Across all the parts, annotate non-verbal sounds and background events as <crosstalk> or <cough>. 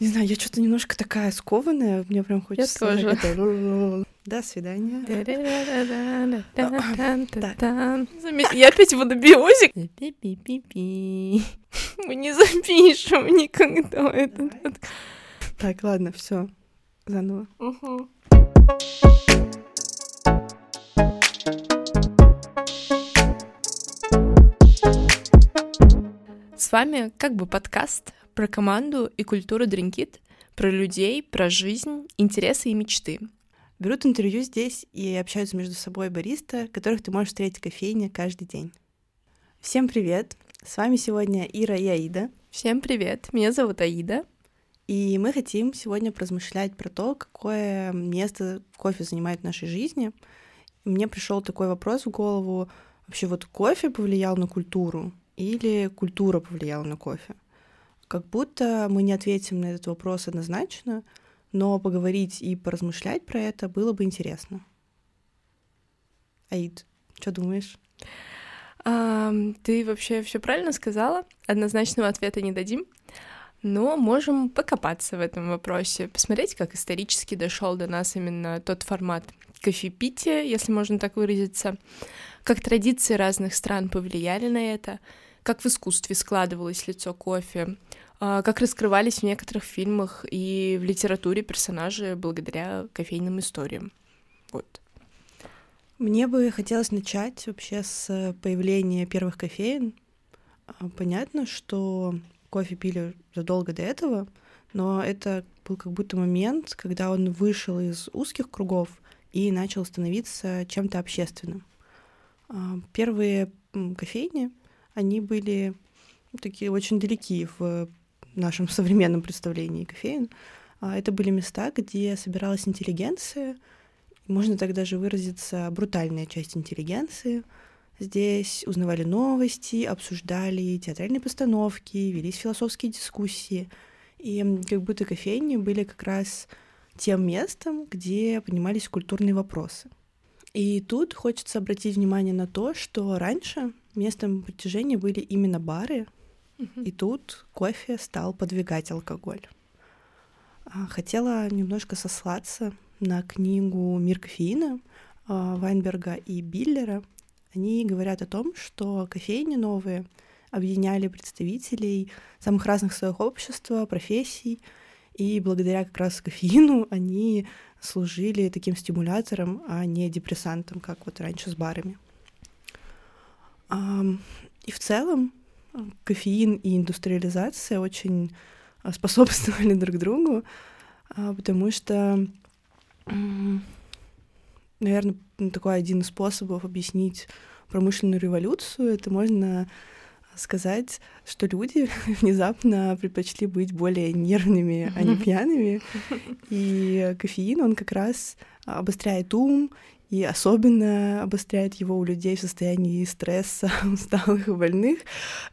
Не знаю, я что-то немножко такая скованная, мне прям хочется... Я тоже. это, До свидания. Я опять в анабиозе. Мы не запишем никогда этот. Так, ладно, все. Заново. С вами как бы подкаст про команду и культуру Дринкит, про людей, про жизнь, интересы и мечты. Берут интервью здесь и общаются между собой бариста, которых ты можешь встретить в кофейне каждый день. Всем привет! С вами сегодня Ира и Аида. Всем привет! Меня зовут Аида. И мы хотим сегодня поразмышлять про то, какое место кофе занимает в нашей жизни. И мне пришел такой вопрос в голову. Вообще вот кофе повлиял на культуру или культура повлияла на кофе? Как будто мы не ответим на этот вопрос однозначно, но поговорить и поразмышлять про это было бы интересно. Аид, что думаешь? А, ты вообще все правильно сказала. Однозначного ответа не дадим. Но можем покопаться в этом вопросе, посмотреть, как исторически дошел до нас именно тот формат кофепития, если можно так выразиться, как традиции разных стран повлияли на это, как в искусстве складывалось лицо кофе, как раскрывались в некоторых фильмах и в литературе персонажи благодаря кофейным историям. Вот. Мне бы хотелось начать вообще с появления первых кофеин. А, понятно, что кофе пили задолго до этого, но это был как будто момент, когда он вышел из узких кругов и начал становиться чем-то общественным. А, первые кофейни, они были такие очень далеки в нашем современном представлении кофеин. А, это были места, где собиралась интеллигенция, можно так даже выразиться, брутальная часть интеллигенции. Здесь узнавали новости, обсуждали театральные постановки, велись философские дискуссии. И как будто кофейни были как раз тем местом, где поднимались культурные вопросы. И тут хочется обратить внимание на то, что раньше местом притяжения были именно бары, и тут кофе стал подвигать алкоголь. А, хотела немножко сослаться на книгу «Мир кофеина» а, Вайнберга и Биллера. Они говорят о том, что кофейни новые объединяли представителей самых разных слоев общества, профессий, и благодаря как раз кофеину <laughs> они служили таким стимулятором, а не депрессантом, как вот раньше с барами. И в целом кофеин и индустриализация очень а, способствовали <laughs> друг другу, а, потому что, наверное, такой один из способов объяснить промышленную революцию, это можно сказать, что люди <laughs> внезапно предпочли быть более нервными, а не пьяными. <laughs> И кофеин, он как раз обостряет ум и особенно обостряет его у людей в состоянии стресса, <laughs> усталых и больных,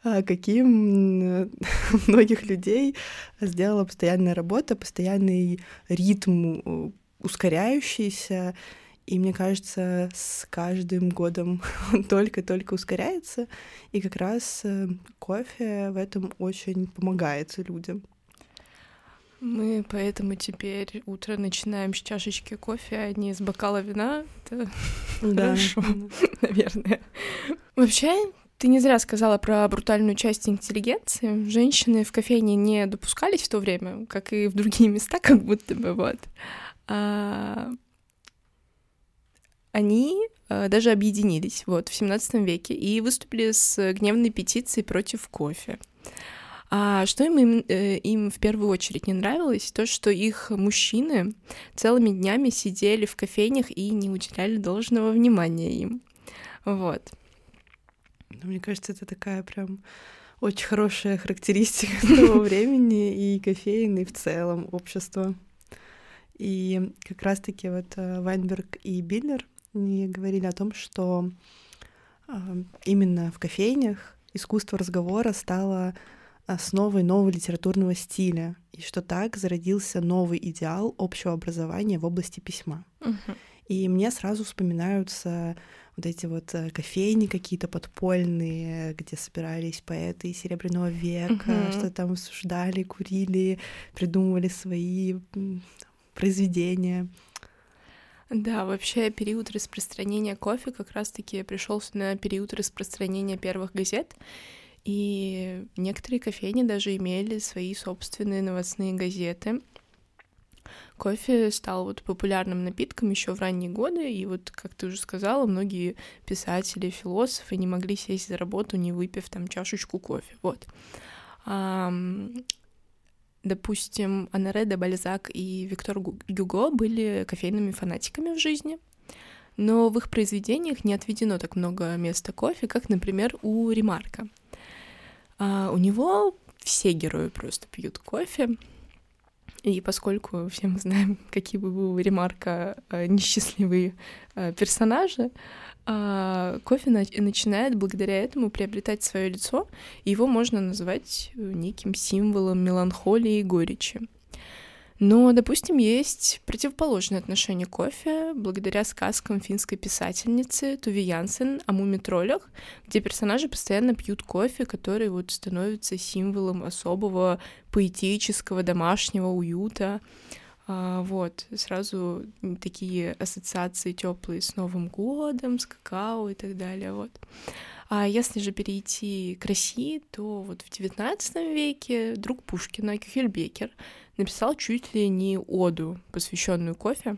а, каким <laughs> многих людей сделала постоянная работа, постоянный ритм э, ускоряющийся, и мне кажется, с каждым годом <laughs> он только-только ускоряется, и как раз э, кофе в этом очень помогает людям. Мы поэтому теперь утро начинаем с чашечки кофе, а не с бокала вина. Это да. хорошо, наверное. Вообще, ты не зря сказала про брутальную часть интеллигенции. Женщины в кофейне не допускались в то время, как и в другие места, как будто бы вот. А... Они а, даже объединились вот в 17 веке и выступили с гневной петицией против кофе. А что им, э, им в первую очередь не нравилось? То, что их мужчины целыми днями сидели в кофейнях и не уделяли должного внимания им. Вот. Ну, мне кажется, это такая прям очень хорошая характеристика <laughs> того времени и кофеин, и в целом общества. И как раз-таки вот э, Вайнберг и Биллер говорили о том, что э, именно в кофейнях искусство разговора стало основой нового литературного стиля, и что так зародился новый идеал общего образования в области письма. И мне сразу вспоминаются вот эти вот э, кофейни какие-то подпольные, где собирались поэты Серебряного века, mm-hmm. что там обсуждали, курили, придумывали свои произведения. Да, вообще период распространения кофе как раз-таки пришелся на период распространения первых газет. И некоторые кофейни даже имели свои собственные новостные газеты. Кофе стал вот популярным напитком еще в ранние годы, и вот, как ты уже сказала, многие писатели, философы не могли сесть за работу, не выпив там чашечку кофе. Вот. Допустим, Анаре де Бальзак и Виктор Гюго были кофейными фанатиками в жизни, но в их произведениях не отведено так много места кофе, как, например, у Ремарка. А у него все герои просто пьют кофе, и поскольку все мы знаем, <laughs> какие бы были Ремарка э, несчастливые э, персонажи, а, кофе начинает благодаря этому приобретать свое лицо, и его можно назвать э, неким символом меланхолии и горечи. Но, допустим, есть противоположное отношение кофе благодаря сказкам финской писательницы Туви Янсен о муми-троллях, где персонажи постоянно пьют кофе, который вот становится символом особого поэтического домашнего уюта. А, вот, сразу такие ассоциации теплые с Новым годом, с какао и так далее, вот. А если же перейти к России, то вот в XIX веке друг Пушкина Кюхельбекер написал чуть ли не оду, посвященную кофе.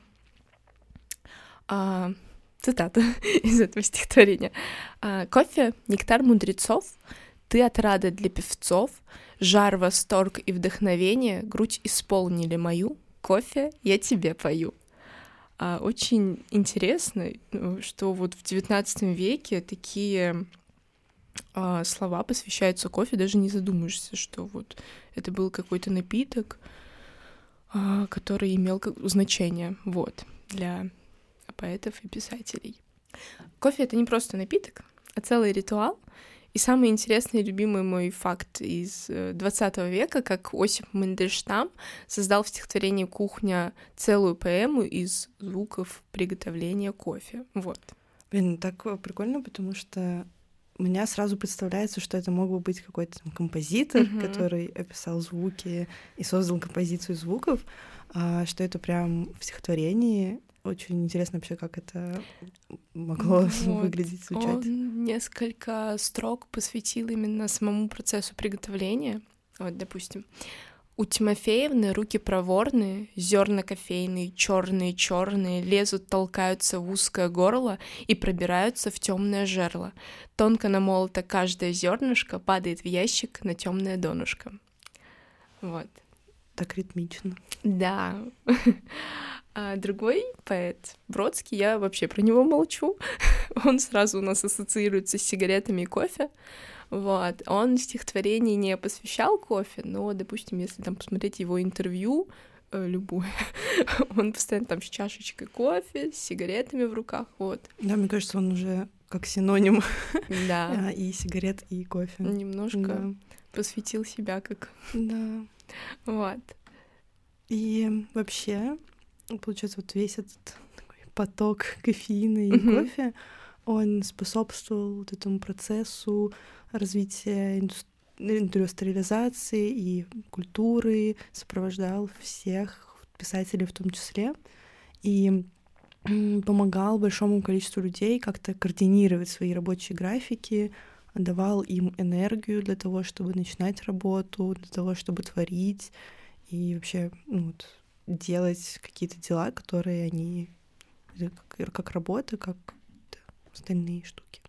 А, цитата <laughs> из этого стихотворения. А, «Кофе — нектар мудрецов, ты отрада для певцов, жар, восторг и вдохновение грудь исполнили мою, кофе я тебе пою. А, очень интересно, ну, что вот в XIX веке такие слова посвящаются кофе, даже не задумаешься, что вот это был какой-то напиток, а, который имел значение вот, для поэтов и писателей. Кофе — это не просто напиток, а целый ритуал — и самый интересный и любимый мой факт из 20 э, века, как Осип Мандельштам создал в стихотворении «Кухня» целую поэму из звуков приготовления кофе. Вот. Блин, так прикольно, потому что у меня сразу представляется, что это мог бы быть какой-то там композитор, uh-huh. который описал звуки и создал композицию звуков, а, что это прям в стихотворении очень интересно вообще, как это могло вот. <laughs> выглядеть, звучать. Он несколько строк посвятил именно самому процессу приготовления. Вот, допустим, у Тимофеевны руки проворные, зерна кофейные, черные, черные, лезут, толкаются в узкое горло и пробираются в темное жерло. Тонко намолото каждое зернышко падает в ящик на темное донышко. Вот. Так ритмично. Да. <laughs> А другой поэт, Бродский, я вообще про него молчу. <laughs> Он сразу у нас ассоциируется с сигаретами и кофе. Вот. Он стихотворение не посвящал кофе, но, допустим, если там посмотреть его интервью, э, любое, <laughs> он постоянно там с чашечкой кофе, с сигаретами в руках, вот. Да, мне кажется, он уже как синоним да. <laughs> и сигарет, и кофе. Немножко да. посвятил себя как... Да. Вот. И вообще, получается, вот весь этот поток кофеина и mm-hmm. кофе, он способствовал вот этому процессу развития индустриализации и культуры, сопровождал всех писателей в том числе, и помогал большому количеству людей как-то координировать свои рабочие графики, давал им энергию для того, чтобы начинать работу, для того, чтобы творить и вообще ну, вот, делать какие-то дела, которые они как, как работа, как остальные штуки.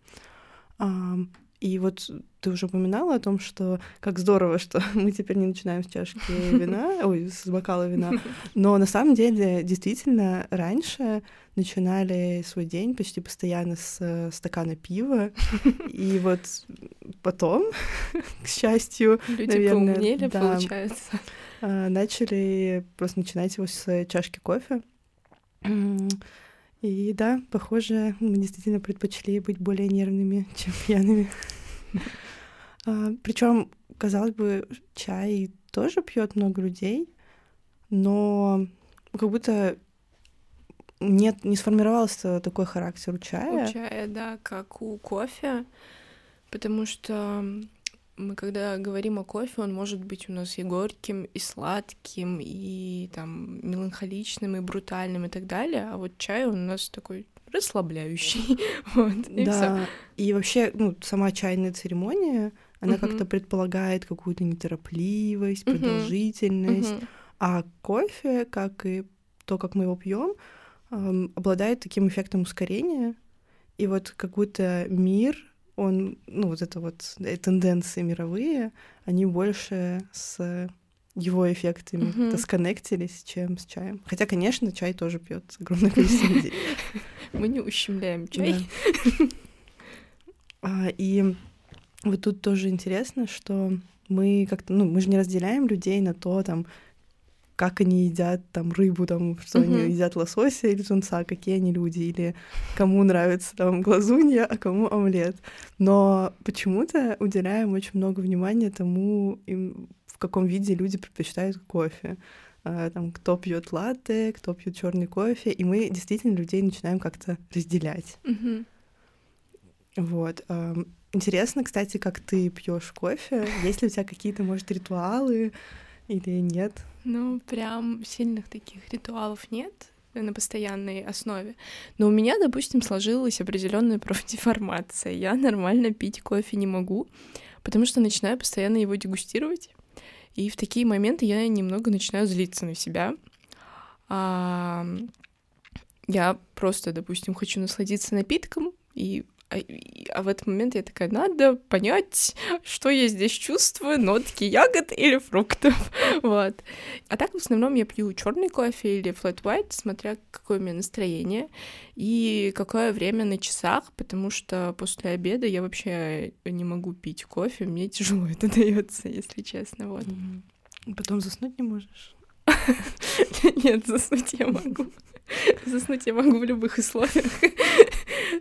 А, и вот ты уже упоминала о том, что как здорово, что <laughs> мы теперь не начинаем с чашки <laughs> вина, ой, с бокала вина. Но на самом деле, действительно, раньше начинали свой день почти постоянно с э, стакана пива. <laughs> И вот потом, к счастью, Люди наверное, поумнели, да, получается. А, начали просто начинать его с чашки кофе. И да, похоже, мы действительно предпочли быть более нервными, чем <laughs> пьяными. А, Причем, казалось бы, чай тоже пьет много людей, но как будто нет, не сформировался такой характер у чая. У чая, да, как у кофе, потому что мы когда говорим о кофе, он может быть у нас и горьким, и сладким, и там меланхоличным, и брутальным, и так далее. А вот чай у нас такой расслабляющий. <laughs> вот, и да, всё. и вообще, ну, сама чайная церемония, она uh-huh. как-то предполагает какую-то неторопливость, uh-huh. продолжительность. Uh-huh. А кофе, как и то, как мы его пьем, эм, обладает таким эффектом ускорения. И вот как будто мир он, ну, вот это вот э, тенденции мировые, они больше с его эффектами mm-hmm. сконнектились, чем с чаем. Хотя, конечно, чай тоже пьет огромное количество людей. <laughs> Мы не ущемляем чай. А, и вот тут тоже интересно, что мы как-то, ну, мы же не разделяем людей на то, там, как они едят там рыбу, там, что mm-hmm. они едят лосося или тунца, какие они люди, или кому нравится там глазунья, а кому омлет. Но почему-то уделяем очень много внимания тому, им, в каком виде люди предпочитают кофе. А, там, кто пьет латте, кто пьет черный кофе, и мы действительно людей начинаем как-то разделять. Mm-hmm. Вот. Интересно, кстати, как ты пьешь кофе. Есть ли у тебя какие-то, может, ритуалы или нет? Ну, прям сильных таких ритуалов нет на постоянной основе. Но у меня, допустим, сложилась определенная <laughs> профдеформация. Я нормально пить кофе не могу, потому что начинаю постоянно его дегустировать. И в такие моменты я немного начинаю злиться на себя. А, я просто, допустим, хочу насладиться напитком, и а, а в этот момент я такая, надо понять, что я здесь чувствую, нотки ягод или фруктов, <laughs> вот. А так в основном я пью черный кофе или flat white, смотря какое у меня настроение и какое время на часах, потому что после обеда я вообще не могу пить кофе, мне тяжело <laughs> это дается, если честно, вот. Потом заснуть не можешь? <laughs> Нет, заснуть я могу. Заснуть я могу в любых условиях.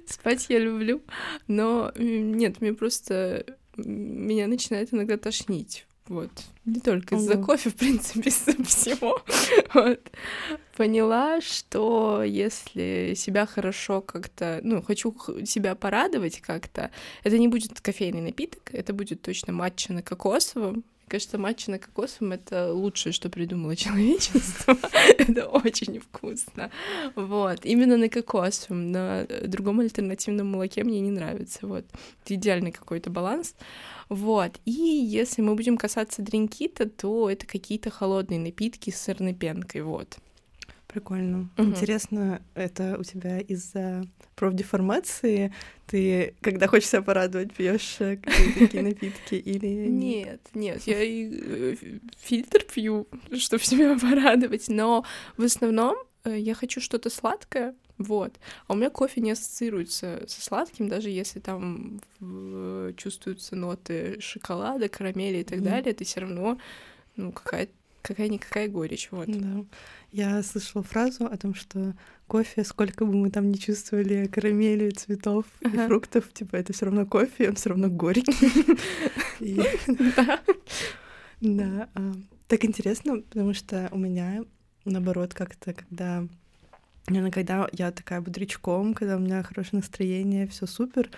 <laughs> Спать я люблю. Но нет, мне просто... Меня начинает иногда тошнить. Вот. Не только из-за кофе, в принципе, <laughs> из-за всего. вот. Поняла, что если себя хорошо как-то, ну, хочу себя порадовать как-то, это не будет кофейный напиток, это будет точно матча на кокосовом, кажется, матча на кокосовом — это лучшее, что придумало <laughs> человечество. это очень вкусно. Вот. Именно на кокосовом. На другом альтернативном молоке мне не нравится. Вот. Это идеальный какой-то баланс. Вот. И если мы будем касаться дринкита, то это какие-то холодные напитки с сырной пенкой. Вот. Прикольно. Угу. Интересно, это у тебя из-за профдеформации ты, когда хочешь себя порадовать, пьешь э, какие-то такие <laughs> напитки или нет? Нет, я и э, фильтр пью, чтобы себя <laughs> порадовать, но в основном э, я хочу что-то сладкое, вот. А у меня кофе не ассоциируется со сладким, даже если там чувствуются ноты шоколада, карамели и так mm. далее, это все равно ну, какая-то какая-никакая горечь, вот. Да. Я слышала фразу о том, что кофе, сколько бы мы там не чувствовали карамели, цветов ага. и фруктов, типа это все равно кофе, он все равно горький. <laughs> Да. Так интересно, потому что у меня наоборот как-то, когда Наверное, когда я такая бодрячком, когда у меня хорошее настроение, все супер,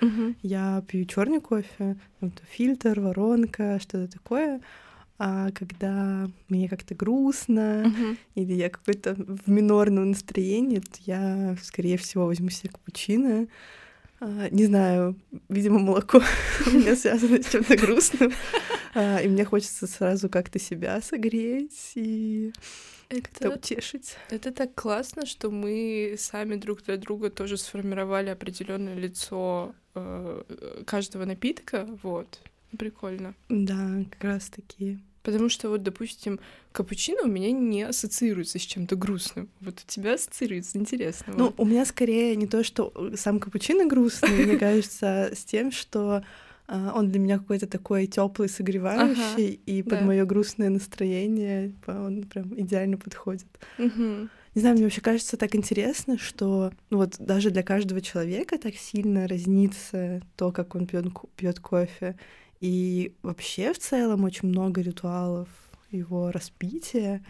я пью черный кофе, там, фильтр, воронка, что-то такое. А когда мне как-то грустно uh-huh. или я какой-то в минорном настроении, то я, скорее всего, возьму себе капучино. А, не знаю, видимо, молоко <laughs> у меня связано с чем-то грустным. А, и мне хочется сразу как-то себя согреть и это утешить. Это так классно, что мы сами друг для друга тоже сформировали определенное лицо э, каждого напитка. Вот. Прикольно. Да, как раз таки. Потому что вот, допустим, капучино у меня не ассоциируется с чем-то грустным. Вот у тебя ассоциируется, интересно. Ну, у меня скорее не то, что сам капучино грустный, мне <laughs> кажется, с тем, что а, он для меня какой-то такой теплый, согревающий, и под мое грустное настроение он прям идеально подходит. Не знаю, мне вообще кажется так интересно, что ну, вот даже для каждого человека так сильно разнится то, как он пьет кофе. И вообще в целом очень много ритуалов его распития.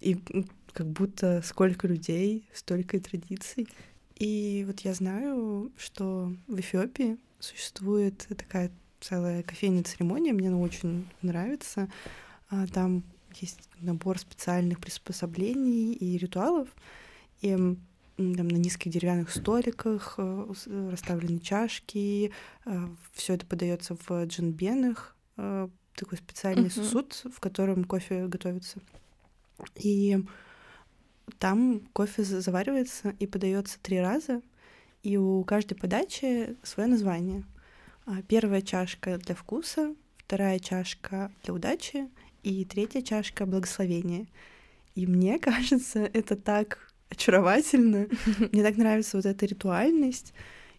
И как будто сколько людей, столько и традиций. И вот я знаю, что в Эфиопии существует такая целая кофейная церемония, мне она очень нравится. А, там есть набор специальных приспособлений и ритуалов. И там на низких деревянных столиках э, расставлены чашки, э, все это подается в джинбенах, э, такой специальный uh-huh. сосуд, в котором кофе готовится. И там кофе заваривается и подается три раза, и у каждой подачи свое название. А, первая чашка для вкуса, вторая чашка для удачи и третья чашка благословения. И мне <laughs> кажется, это так очаровательно. <laughs> Мне так нравится вот эта ритуальность.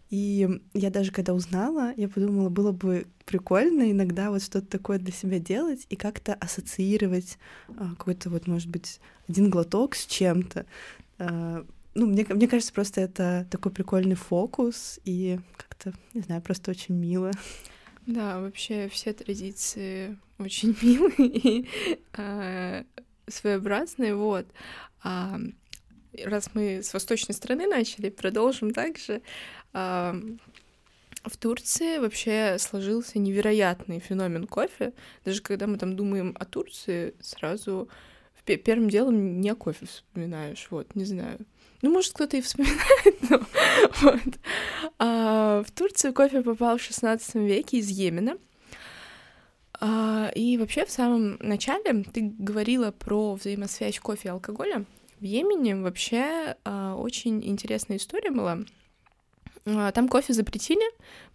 И я даже когда узнала, я подумала, было бы прикольно иногда вот что-то такое для себя делать и как-то ассоциировать а, какой-то вот, может быть, один глоток с чем-то. А, ну, мне, мне кажется, просто это такой прикольный фокус и как-то, не знаю, просто очень мило. Да, вообще все традиции очень <laughs> милые и а, своеобразные, вот. А, раз мы с восточной стороны начали, продолжим также. В Турции вообще сложился невероятный феномен кофе. Даже когда мы там думаем о Турции, сразу первым делом не о кофе вспоминаешь, вот, не знаю. Ну, может, кто-то и вспоминает, <laughs> но вот. А, в Турцию кофе попал в XVI веке из Йемена. А, и вообще в самом начале ты говорила про взаимосвязь кофе и алкоголя. В Йемене вообще а, очень интересная история была. А, там кофе запретили,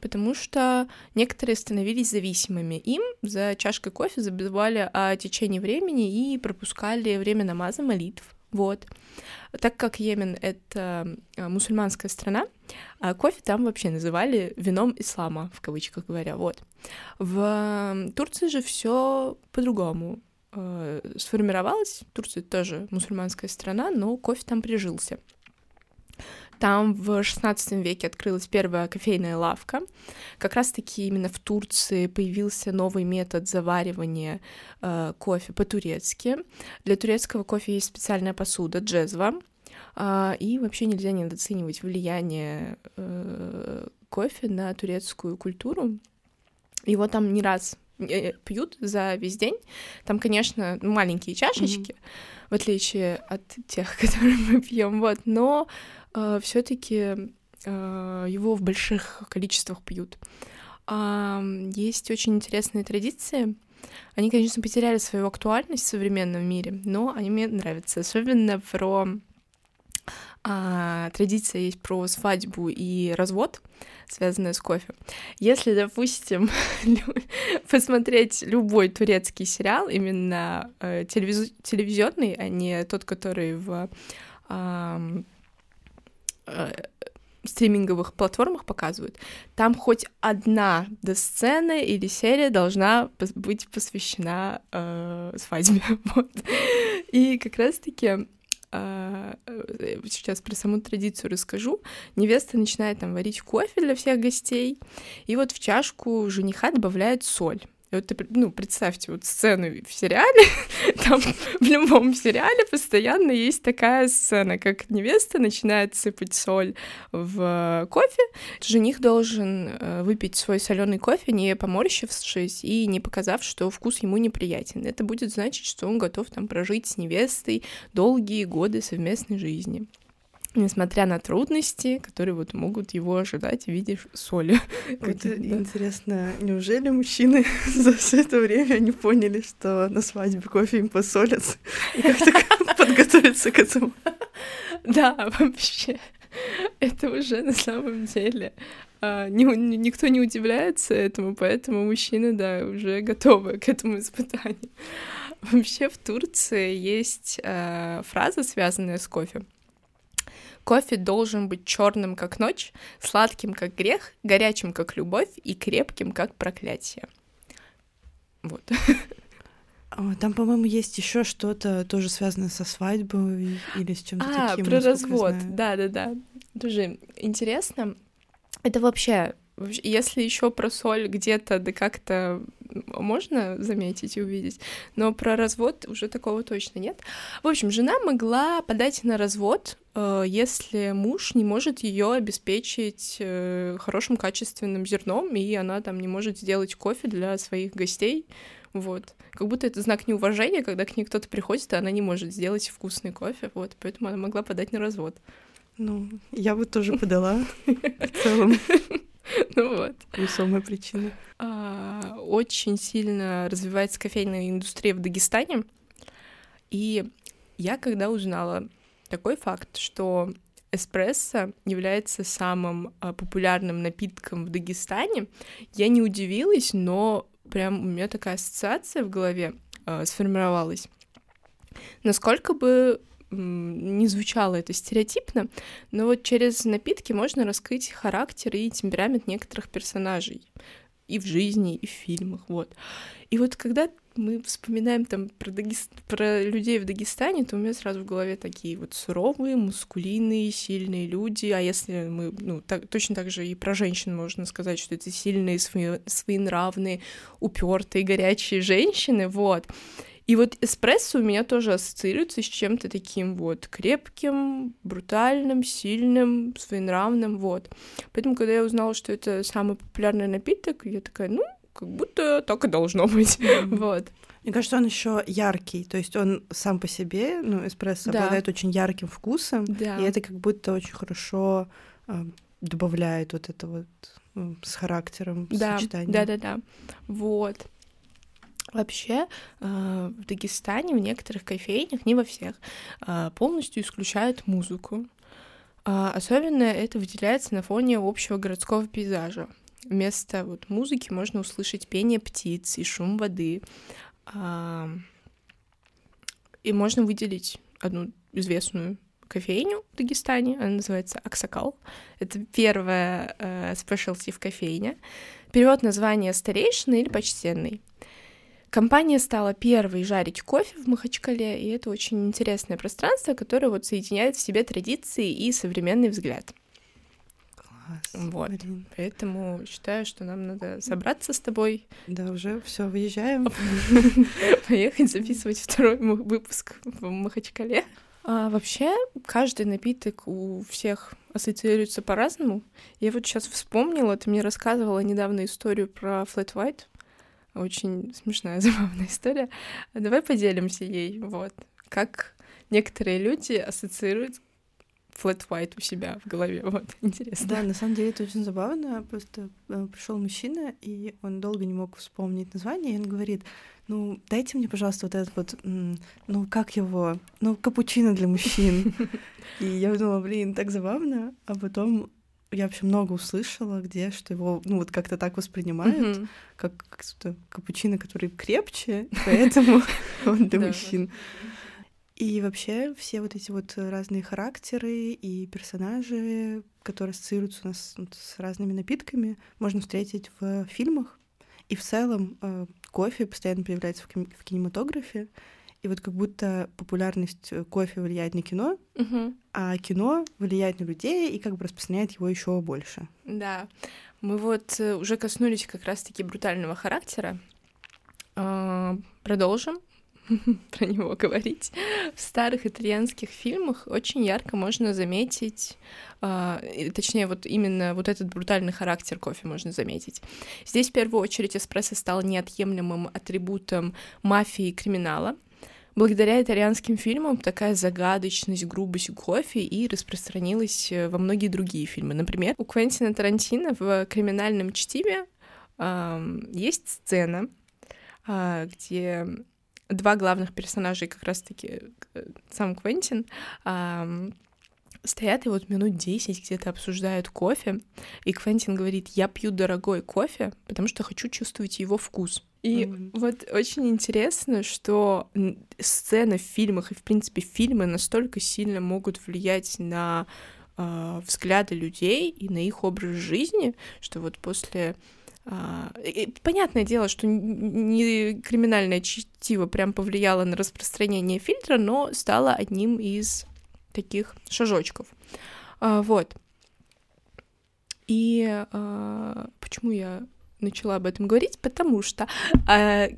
потому что некоторые становились зависимыми. Им за чашкой кофе забывали о течении времени и пропускали время намаза, молитв. Вот. Так как Йемен — это а, мусульманская страна, кофе там вообще называли вином ислама, в кавычках говоря. Вот. В Турции же все по-другому э, сформировалась. Турция тоже мусульманская страна, но кофе там прижился. Там в XVI веке открылась первая кофейная лавка. Как раз-таки именно в Турции появился новый метод заваривания э, кофе по-турецки. Для турецкого кофе есть специальная посуда джезва. Э, и вообще нельзя недооценивать влияние э, кофе на турецкую культуру. Его там не раз пьют за весь день. Там, конечно, маленькие чашечки, mm-hmm. в отличие от тех, <laughs> которые мы пьем, вот, но э, все-таки э, его в больших количествах пьют. А, есть очень интересные традиции. Они, конечно, потеряли свою актуальность в современном мире, но они мне нравятся. Особенно про а, традиция есть про свадьбу и развод, связанная с кофе. Если, допустим, <laughs> посмотреть любой турецкий сериал, именно э, телевиз... телевизионный, а не тот, который в э, стриминговых платформах показывают, там хоть одна сцена или серия должна быть посвящена э, свадьбе. <laughs> вот. И как раз-таки сейчас про саму традицию расскажу. Невеста начинает там варить кофе для всех гостей, и вот в чашку жениха добавляет соль. И вот, ну, представьте вот сцену в сериале, <laughs> там в любом сериале постоянно есть такая сцена, как невеста начинает сыпать соль в кофе, жених должен э, выпить свой соленый кофе, не поморщившись и не показав, что вкус ему неприятен. Это будет значить, что он готов там прожить с невестой долгие годы совместной жизни несмотря на трудности, которые вот могут его ожидать в виде соли. <laughs> Да. интересно, неужели мужчины <laughs> за все это время не поняли, что на свадьбе кофе им посолят и как-то <laughs> подготовиться к этому? Да, вообще. Это уже на самом деле а, ни, никто не удивляется этому, поэтому мужчины, да, уже готовы к этому испытанию. Вообще в Турции есть э, фраза, связанная с кофе. Кофе должен быть черным, как ночь, сладким, как грех, горячим, как любовь и крепким, как проклятие. Вот. А, там, по-моему, есть еще что-то тоже связанное со свадьбой или с чем-то а, таким. А, про развод. Да, да, да. Тоже интересно. Это вообще если еще про соль где-то да как-то можно заметить и увидеть, но про развод уже такого точно нет. В общем, жена могла подать на развод, э, если муж не может ее обеспечить э, хорошим качественным зерном, и она там не может сделать кофе для своих гостей, вот. Как будто это знак неуважения, когда к ней кто-то приходит, и она не может сделать вкусный кофе, вот, поэтому она могла подать на развод. Ну, я бы тоже подала в целом. <laughs> <laughs> Ну вот. Весомая причина. А, очень сильно развивается кофейная индустрия в Дагестане. И я когда узнала такой факт, что эспрессо является самым а, популярным напитком в Дагестане, я не удивилась, но прям у меня такая ассоциация в голове э, сформировалась. Насколько бы не звучало это стереотипно, но вот через напитки можно раскрыть характер и темперамент некоторых персонажей и в жизни, и в фильмах, вот. И вот когда мы вспоминаем там про, Дагест... про людей в Дагестане, то у меня сразу в голове такие вот суровые, мускулинные, сильные люди. А если мы, ну, так, точно так же и про женщин можно сказать, что это сильные, свои, своенравные, упертые, горячие женщины, вот. И вот эспрессо у меня тоже ассоциируется с чем-то таким вот крепким, брутальным, сильным, своенравным, вот. Поэтому, когда я узнала, что это самый популярный напиток, я такая, ну, как будто так и должно быть. вот. Мне кажется, он еще яркий, то есть он сам по себе, ну, эспрессо да. обладает очень ярким вкусом, да. и это как будто очень хорошо э, добавляет вот это вот э, с характером да. сочетание. Да, да, да. Вот. Вообще э, в Дагестане в некоторых кофейнях, не во всех, э, полностью исключают музыку. Э, особенно это выделяется на фоне общего городского пейзажа. Вместо вот музыки можно услышать пение птиц и шум воды. И можно выделить одну известную кофейню в Дагестане, она называется Аксакал. Это первая э, спешлти в кофейне. Перевод названия «старейшина» или «почтенный». Компания стала первой жарить кофе в Махачкале, и это очень интересное пространство, которое вот соединяет в себе традиции и современный взгляд. Класс. Вот. Блин. Поэтому считаю, что нам надо собраться с тобой. Да, уже все, выезжаем. <laughs> Поехать записывать второй выпуск в Махачкале. А вообще, каждый напиток у всех ассоциируется по-разному. Я вот сейчас вспомнила, ты мне рассказывала недавно историю про Flat White. Очень смешная, <laughs> забавная история. Давай поделимся ей. Вот. Как некоторые люди ассоциируют flat white у себя в голове. <laughs> Вот, интересно. Да, на самом деле это очень забавно. Просто э, пришел мужчина, и он долго не мог вспомнить название, и он говорит, ну, дайте мне, пожалуйста, вот этот вот, ну, как его, ну, капучино для мужчин. <laughs> И я думала, блин, так забавно. А потом я вообще много услышала, где, что его, ну, вот как-то так воспринимают, как капучино, который крепче, <laughs> поэтому <laughs> он для мужчин. И вообще все вот эти вот разные характеры и персонажи, которые ассоциируются у нас с разными напитками, можно встретить в фильмах. И в целом э, кофе постоянно появляется в кинематографе. И вот как будто популярность кофе влияет на кино, угу. а кино влияет на людей и как бы распространяет его еще больше. Да. Мы вот э, уже коснулись как раз-таки брутального характера. А, продолжим. <laughs> про него говорить. В старых итальянских фильмах очень ярко можно заметить, э, точнее, вот именно вот этот брутальный характер кофе можно заметить. Здесь в первую очередь эспрессо стал неотъемлемым атрибутом мафии и криминала. Благодаря итальянским фильмам такая загадочность, грубость кофе и распространилась э, во многие другие фильмы. Например, у Квентина Тарантино в «Криминальном чтиве» э, есть сцена, э, где два главных персонажа, как раз-таки э, сам Квентин, стоят и вот минут 10 где-то обсуждают кофе, и Квентин говорит, я пью дорогой кофе, потому что хочу чувствовать его вкус. И mm-hmm. вот очень интересно, что сцены в фильмах и, в принципе, фильмы настолько сильно могут влиять на э, взгляды людей и на их образ жизни, что вот после а, понятное дело, что не криминальное чтиво прям повлияло на распространение фильтра, но стало одним из таких шажочков. А, вот. И а, почему я начала об этом говорить? Потому что э,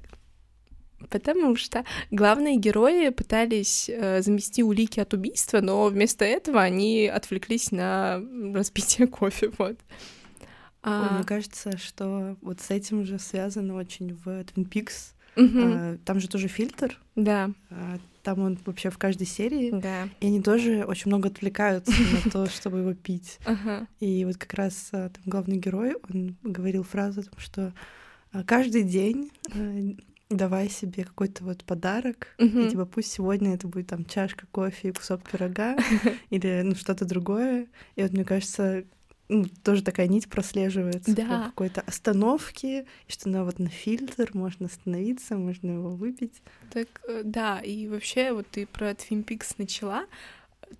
Потому что главные герои пытались э, замести улики от убийства, но вместо этого они отвлеклись на распитие кофе. Вот. А... Ой, мне кажется, что вот с этим же связано очень в Twin Peaks. Угу. Там же тоже фильтр. Да. А, там он вообще в каждой серии. Да. И они тоже очень много отвлекаются <laughs> на то, чтобы его пить. И вот как раз а, там главный герой, он говорил фразу, что каждый день давай себе какой-то вот подарок, uh-huh. и типа пусть сегодня это будет там чашка кофе и кусок пирога <laughs> или ну что-то другое. И вот мне кажется, тоже такая нить прослеживается да. какой-то остановки, и что на вот на фильтр можно остановиться, можно его выпить. Так, э, да, и вообще вот ты про Twin Peaks начала,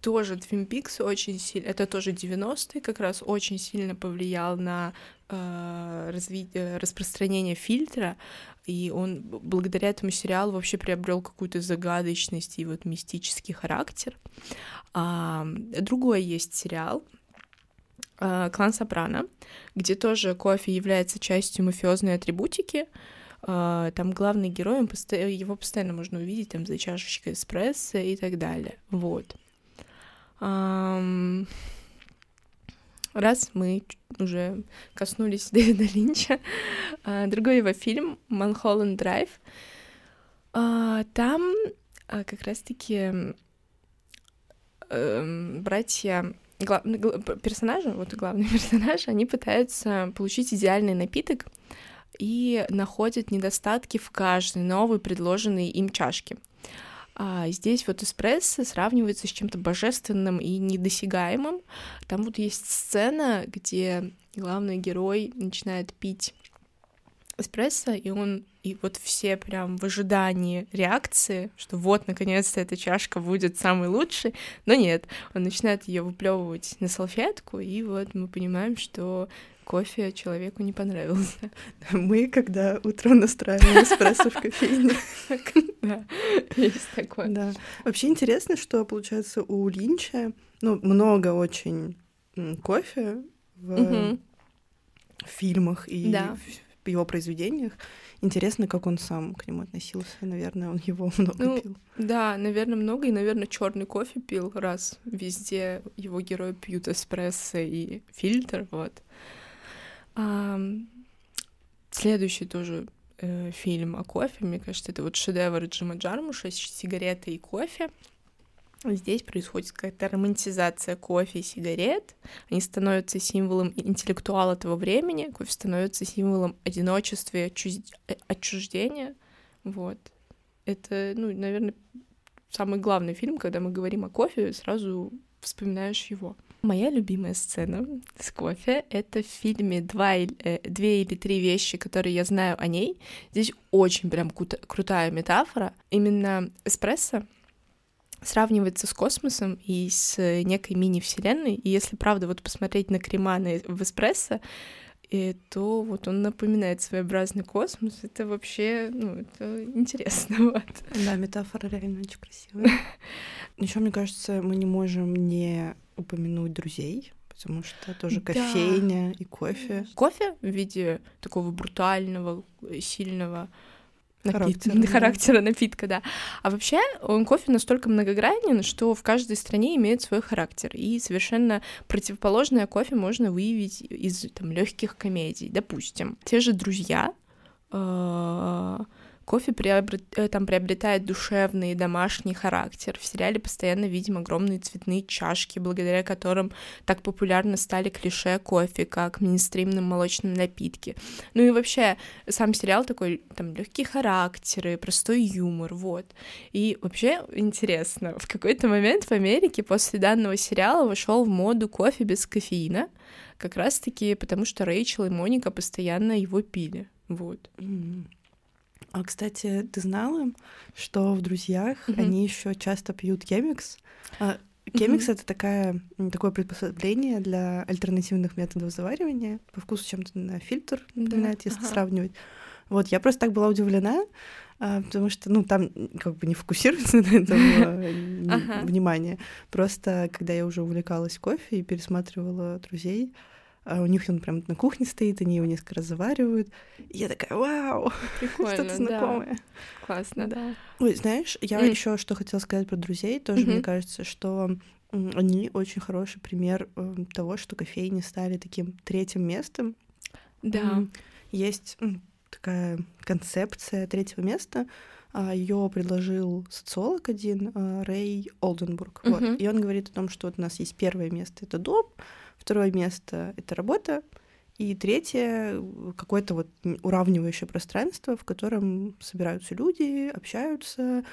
тоже Twin Peaks очень сильно, это тоже 90-е, как раз очень сильно повлиял на э, развитие, распространение фильтра, и он благодаря этому сериалу вообще приобрел какую-то загадочность и вот мистический характер. А, другой есть сериал, Клан Сопрано, где тоже кофе является частью мафиозной атрибутики. А, там главный герой, его постоянно можно увидеть там за чашечкой эспрессо и так далее. Вот. Раз мы уже коснулись <laughs> Дэвида Линча, а, другой его фильм «Манхолланд Драйв», там как раз-таки эм, братья глав... персонажи, вот главные <laughs> персонажи, они пытаются получить идеальный напиток и находят недостатки в каждой новой предложенной им чашке. А здесь вот эспрессо сравнивается с чем-то божественным и недосягаемым. Там вот есть сцена, где главный герой начинает пить эспрессо, и он и вот все прям в ожидании реакции, что вот, наконец-то эта чашка будет самой лучшей, но нет, он начинает ее выплевывать на салфетку, и вот мы понимаем, что кофе человеку не понравился. <laughs> Мы, когда утром настраиваем эспрессо в кофейне. <laughs> Да, есть такое. Да. Вообще интересно, что, получается, у Линча, ну, много очень кофе в фильмах и в его произведениях. Интересно, как он сам к нему относился. Наверное, он его <laughs> много ну, пил. Да, наверное, много. И, наверное, черный кофе пил, раз везде его герои пьют эспрессо и фильтр, вот. А, следующий тоже э, фильм о кофе, мне кажется, это вот шедевр Джима Джармуша «Сигареты и кофе». Здесь происходит какая-то романтизация кофе и сигарет. Они становятся символом интеллектуала того времени. Кофе становится символом одиночества и э, отчуждения. Вот. Это, ну, наверное, самый главный фильм, когда мы говорим о кофе, сразу вспоминаешь его. Моя любимая сцена с кофе — это в фильме «Два, э, «Две или три вещи, которые я знаю о ней». Здесь очень прям крутая метафора. Именно эспрессо сравнивается с космосом и с некой мини-вселенной. И если, правда, вот посмотреть на крема в эспрессо, и то вот он напоминает своеобразный космос. Это вообще, ну, это интересно. <laughs> Вот. Да, метафора реально очень красивая. <laughs> Еще, мне кажется, мы не можем не упомянуть друзей, потому что тоже кофейня да. и кофе. Кофе в виде такого брутального, сильного характера, характера напитка, да. А вообще он кофе настолько многогранен, что в каждой стране имеет свой характер. И совершенно противоположное кофе можно выявить из там, легких комедий. Допустим, те же друзья э, Кофе приобрет, э, там приобретает душевный домашний характер. В сериале постоянно видим огромные цветные чашки, благодаря которым так популярны стали клише кофе, как мейнстримном молочном напитке. Ну и вообще, сам сериал такой, там, легкие характеры, простой юмор, вот. И вообще интересно, в какой-то момент в Америке после данного сериала вошел в моду кофе без кофеина, как раз-таки потому, что Рэйчел и Моника постоянно его пили. Вот. Mm-hmm. А, кстати, ты знала, что в друзьях mm-hmm. они еще часто пьют кемикс? А, кемикс mm-hmm. это такая, такое приспособление для альтернативных методов заваривания. По вкусу чем-то на фильтр напоминает, да. если ага. сравнивать. Вот, я просто так была удивлена, а, потому что, ну, там как бы не фокусируется <laughs> на этом ага. внимание. Просто, когда я уже увлекалась кофе и пересматривала друзей, а у них он прям на кухне стоит, они его несколько раз заваривают. И я такая, вау, Прикольно, что-то знакомое. Да. Классно. Да. Ой, знаешь, я mm. еще что хотела сказать про друзей, тоже mm-hmm. мне кажется, что они очень хороший пример э, того, что кофейни стали таким третьим местом. Да. Есть такая концепция третьего места. А, Ее предложил социолог один, а, Рэй Олденбург. Uh-huh. Вот. И он говорит о том, что вот у нас есть первое место это дом, второе место это работа, и третье какое-то вот уравнивающее пространство, в котором собираются люди, общаются,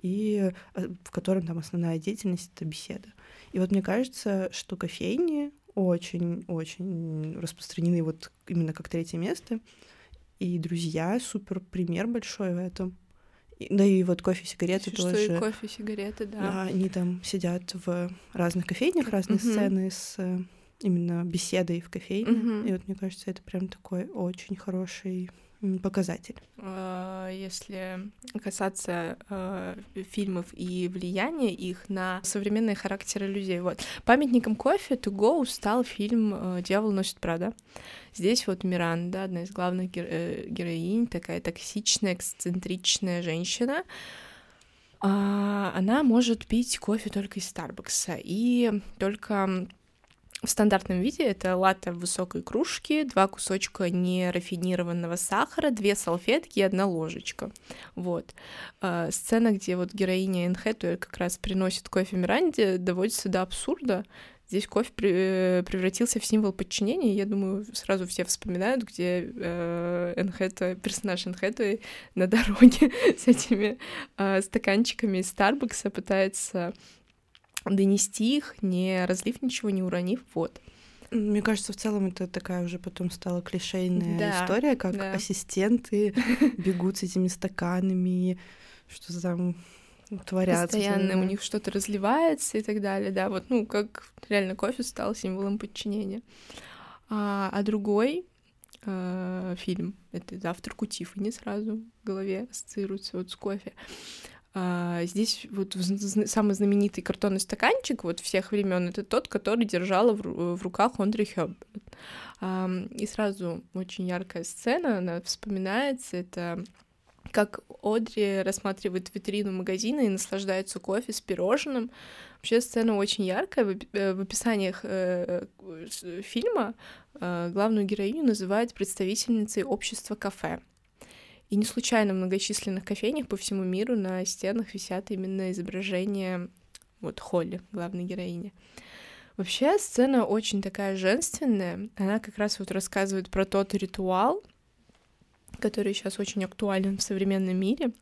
и а, в котором там основная деятельность это беседа. И вот мне кажется, что кофейни очень-очень распространены вот именно как третье место. И друзья супер пример большой в этом. Да и вот кофе, сигареты Что тоже. Что и кофе, сигареты, да. Они там сидят в разных кофейнях, разные uh-huh. сцены с э, именно беседой в кофейне. Uh-huh. И вот мне кажется, это прям такой очень хороший показатель. А, если касаться э, фильмов и влияния их на современные характеры людей. Вот. Памятником кофе To Go стал фильм э, «Дьявол носит Прада». Здесь вот Миранда, одна из главных геро- э, героинь, такая токсичная, эксцентричная женщина, а, она может пить кофе только из Старбакса и только в стандартном виде это латте в высокой кружке, два кусочка нерафинированного сахара, две салфетки и одна ложечка. Вот. А, сцена, где вот героиня Энн как раз приносит кофе Миранде, доводится до абсурда. Здесь кофе при, превратился в символ подчинения. Я думаю, сразу все вспоминают, где э, Энхэтуэй, персонаж Энхэтуэй на дороге <laughs> с этими э, стаканчиками из Старбакса пытается донести их, не разлив ничего, не уронив, вот. Мне кажется, в целом это такая уже потом стала клишейная да, история, как да. ассистенты <laughs> бегут с этими стаканами, что там творятся. Постоянно у них что-то разливается и так далее, да, вот, ну, как реально кофе стал символом подчинения. А, а другой э, фильм, это «Завтрак у Тиффани» сразу в голове ассоциируется вот с кофе. А, здесь вот самый знаменитый картонный стаканчик вот всех времен это тот, который держала в, в руках Ондри Хёбб. А, и сразу очень яркая сцена, она вспоминается, это как Одри рассматривает витрину магазина и наслаждается кофе с пирожным. Вообще сцена очень яркая. В э, описаниях э, фильма э, главную героиню называют представительницей общества кафе. И не случайно в многочисленных кофейнях по всему миру на стенах висят именно изображения вот Холли, главной героини. Вообще сцена очень такая женственная. Она как раз вот рассказывает про тот ритуал, который сейчас очень актуален в современном мире,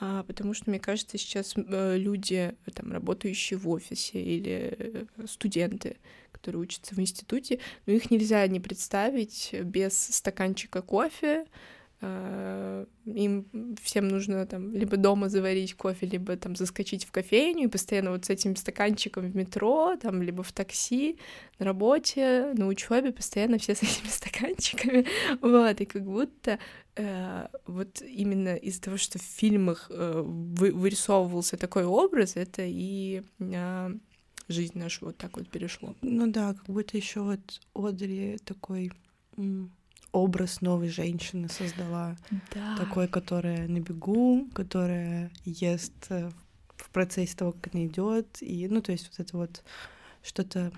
а, потому что, мне кажется, сейчас э, люди, там, работающие в офисе или э, студенты, которые учатся в институте, ну, их нельзя не представить без стаканчика кофе, им всем нужно там либо дома заварить кофе, либо там заскочить в кофейню и постоянно вот с этим стаканчиком в метро, там, либо в такси, на работе, на учебе, постоянно все с этими <laughs> стаканчиками, вот, и как будто э, вот именно из-за того, что в фильмах э, вы, вырисовывался такой образ, это и э, жизнь нашу вот так вот перешло. Ну да, как будто еще вот Одри такой образ новой женщины создала. Да. Такой, которая на бегу, которая ест э, в процессе того, как она идет. И, ну, то есть вот это вот что-то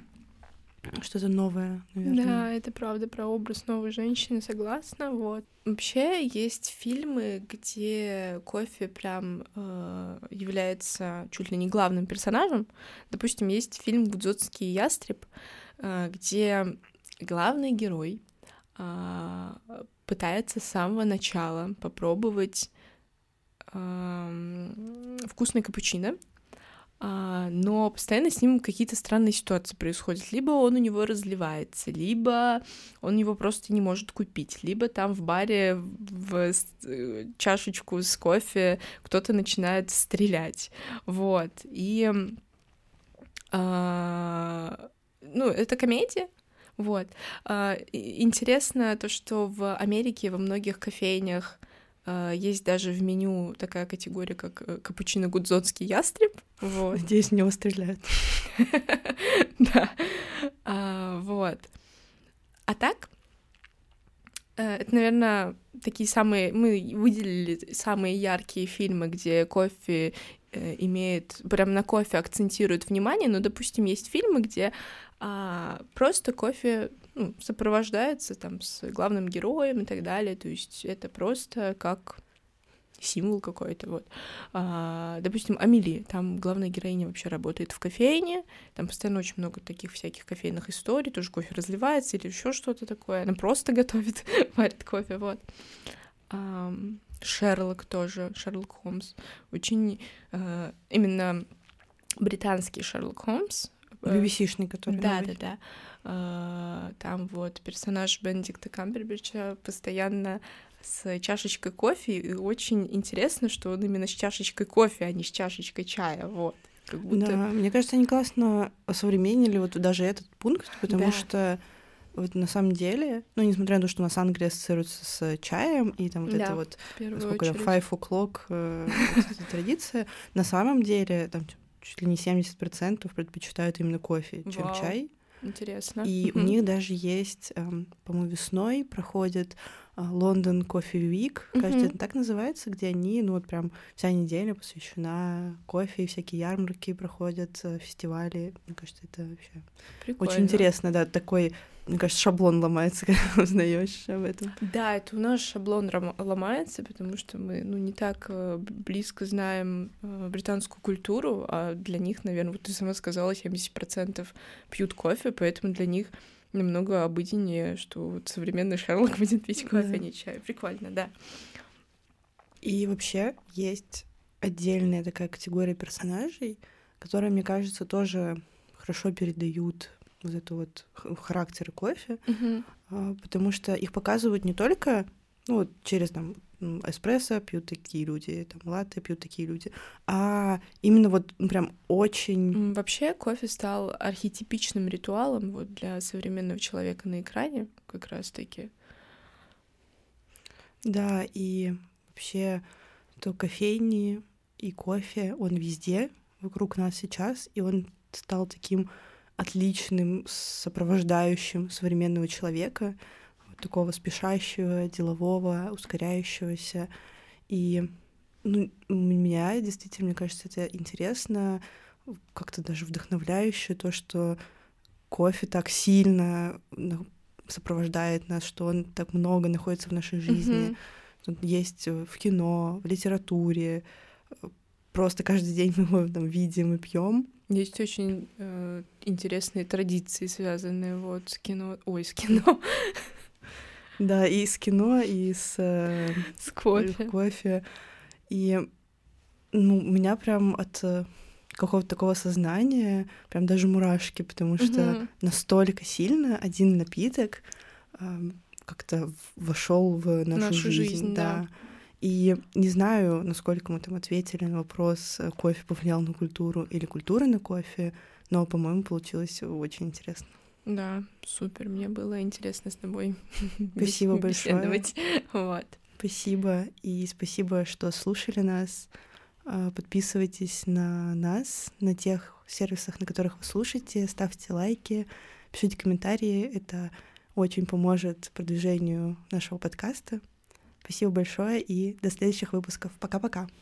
что-то новое, наверное. Да, это правда про образ новой женщины, согласна. Вот. Вообще есть фильмы, где кофе прям э, является чуть ли не главным персонажем. Допустим, есть фильм «Гудзотский ястреб», э, где главный герой пытается с самого начала попробовать вкусный капучино, а, но постоянно с ним какие-то странные ситуации происходят. Либо он у него разливается, либо он его просто не может купить, либо там в баре в э, чашечку с кофе кто-то начинает стрелять. Вот. И а, ну, это комедия, вот. А, интересно то, что в Америке во многих кофейнях а, есть даже в меню такая категория, как э, капучино гудзонский ястреб. Вот. Надеюсь, в него стреляют. <laughs> Да. А, вот. А так, э, это, наверное, такие самые... Мы выделили самые яркие фильмы, где кофе э, имеет... Прям на кофе акцентирует внимание, но, допустим, есть фильмы, где а, просто кофе ну, сопровождается там с главным героем и так далее. То есть это просто как символ какой-то, вот. А, допустим, Амели, там главная героиня вообще работает в кофейне, там постоянно очень много таких всяких кофейных историй, тоже кофе разливается или еще что-то такое, она просто <laughs> готовит, варит кофе, вот. А, Шерлок тоже, Шерлок Холмс, очень э, именно британский Шерлок Холмс, BBC-шный, который. Да, да, да. А, там вот персонаж Бенедикта Камбербича постоянно с чашечкой кофе, и очень интересно, что он именно с чашечкой кофе, а не с чашечкой чая, вот. Как будто... Да, мне кажется, они классно осовременили вот даже этот пункт, потому да. что вот на самом деле, ну, несмотря на то, что у нас Англия ассоциируется с чаем, и там вот да, это вот, сколько это, five o'clock, э, вот традиция, на самом деле, там чуть ли не 70% предпочитают именно кофе, чем Вау. чай. Интересно. И у них даже есть, эм, по-моему, весной проходит Лондон Кофе Вик, кажется, это так называется, где они, ну вот прям вся неделя посвящена кофе, и всякие ярмарки проходят, э, фестивали. Мне кажется, это вообще Прикольно. очень интересно, да, такой мне кажется, шаблон ломается, <laughs> когда узнаешь об этом. Да, это у нас шаблон ломается, потому что мы ну, не так э, близко знаем э, британскую культуру, а для них, наверное, вот ты сама сказала, 70% пьют кофе, поэтому для них намного обыденнее, что вот современный Шерлок <laughs> будет пить кофе, да. а не чай. Прикольно, да. И вообще есть отдельная такая категория персонажей, которые, мне кажется, тоже хорошо передают вот это вот характер кофе, угу. потому что их показывают не только ну, вот через там эспрессо пьют такие люди, там латте пьют такие люди, а именно вот прям очень... Вообще кофе стал архетипичным ритуалом вот для современного человека на экране как раз-таки. Да, и вообще то кофейни и кофе, он везде вокруг нас сейчас, и он стал таким отличным сопровождающим современного человека, такого спешащего, делового, ускоряющегося. И ну, меня действительно, мне кажется, это интересно, как-то даже вдохновляюще, то, что кофе так сильно сопровождает нас, что он так много находится в нашей жизни. Mm-hmm. Есть в кино, в литературе. Просто каждый день мы его там видим и пьем. Есть очень э, интересные традиции, связанные вот с кино. Ой, с кино. <laughs> Да, и с кино, и с, э, с кофе. кофе. И ну, у меня прям от э, какого-то такого сознания прям даже мурашки, потому что mm-hmm. настолько сильно один напиток э, как-то вошел в нашу, нашу жизнь, жизнь да. да. И не знаю, насколько мы там ответили на вопрос, э, кофе повлиял на культуру или культура на кофе, но, по-моему, получилось очень интересно. Да, супер, мне было интересно с тобой <laughs> Спасибо большое. <laughs> Вот. Спасибо, и спасибо, что слушали нас. А, подписывайтесь на нас, на тех сервисах, на которых вы слушаете, ставьте лайки, пишите комментарии, это очень поможет продвижению нашего подкаста. Спасибо большое и до следующих выпусков. Пока-пока.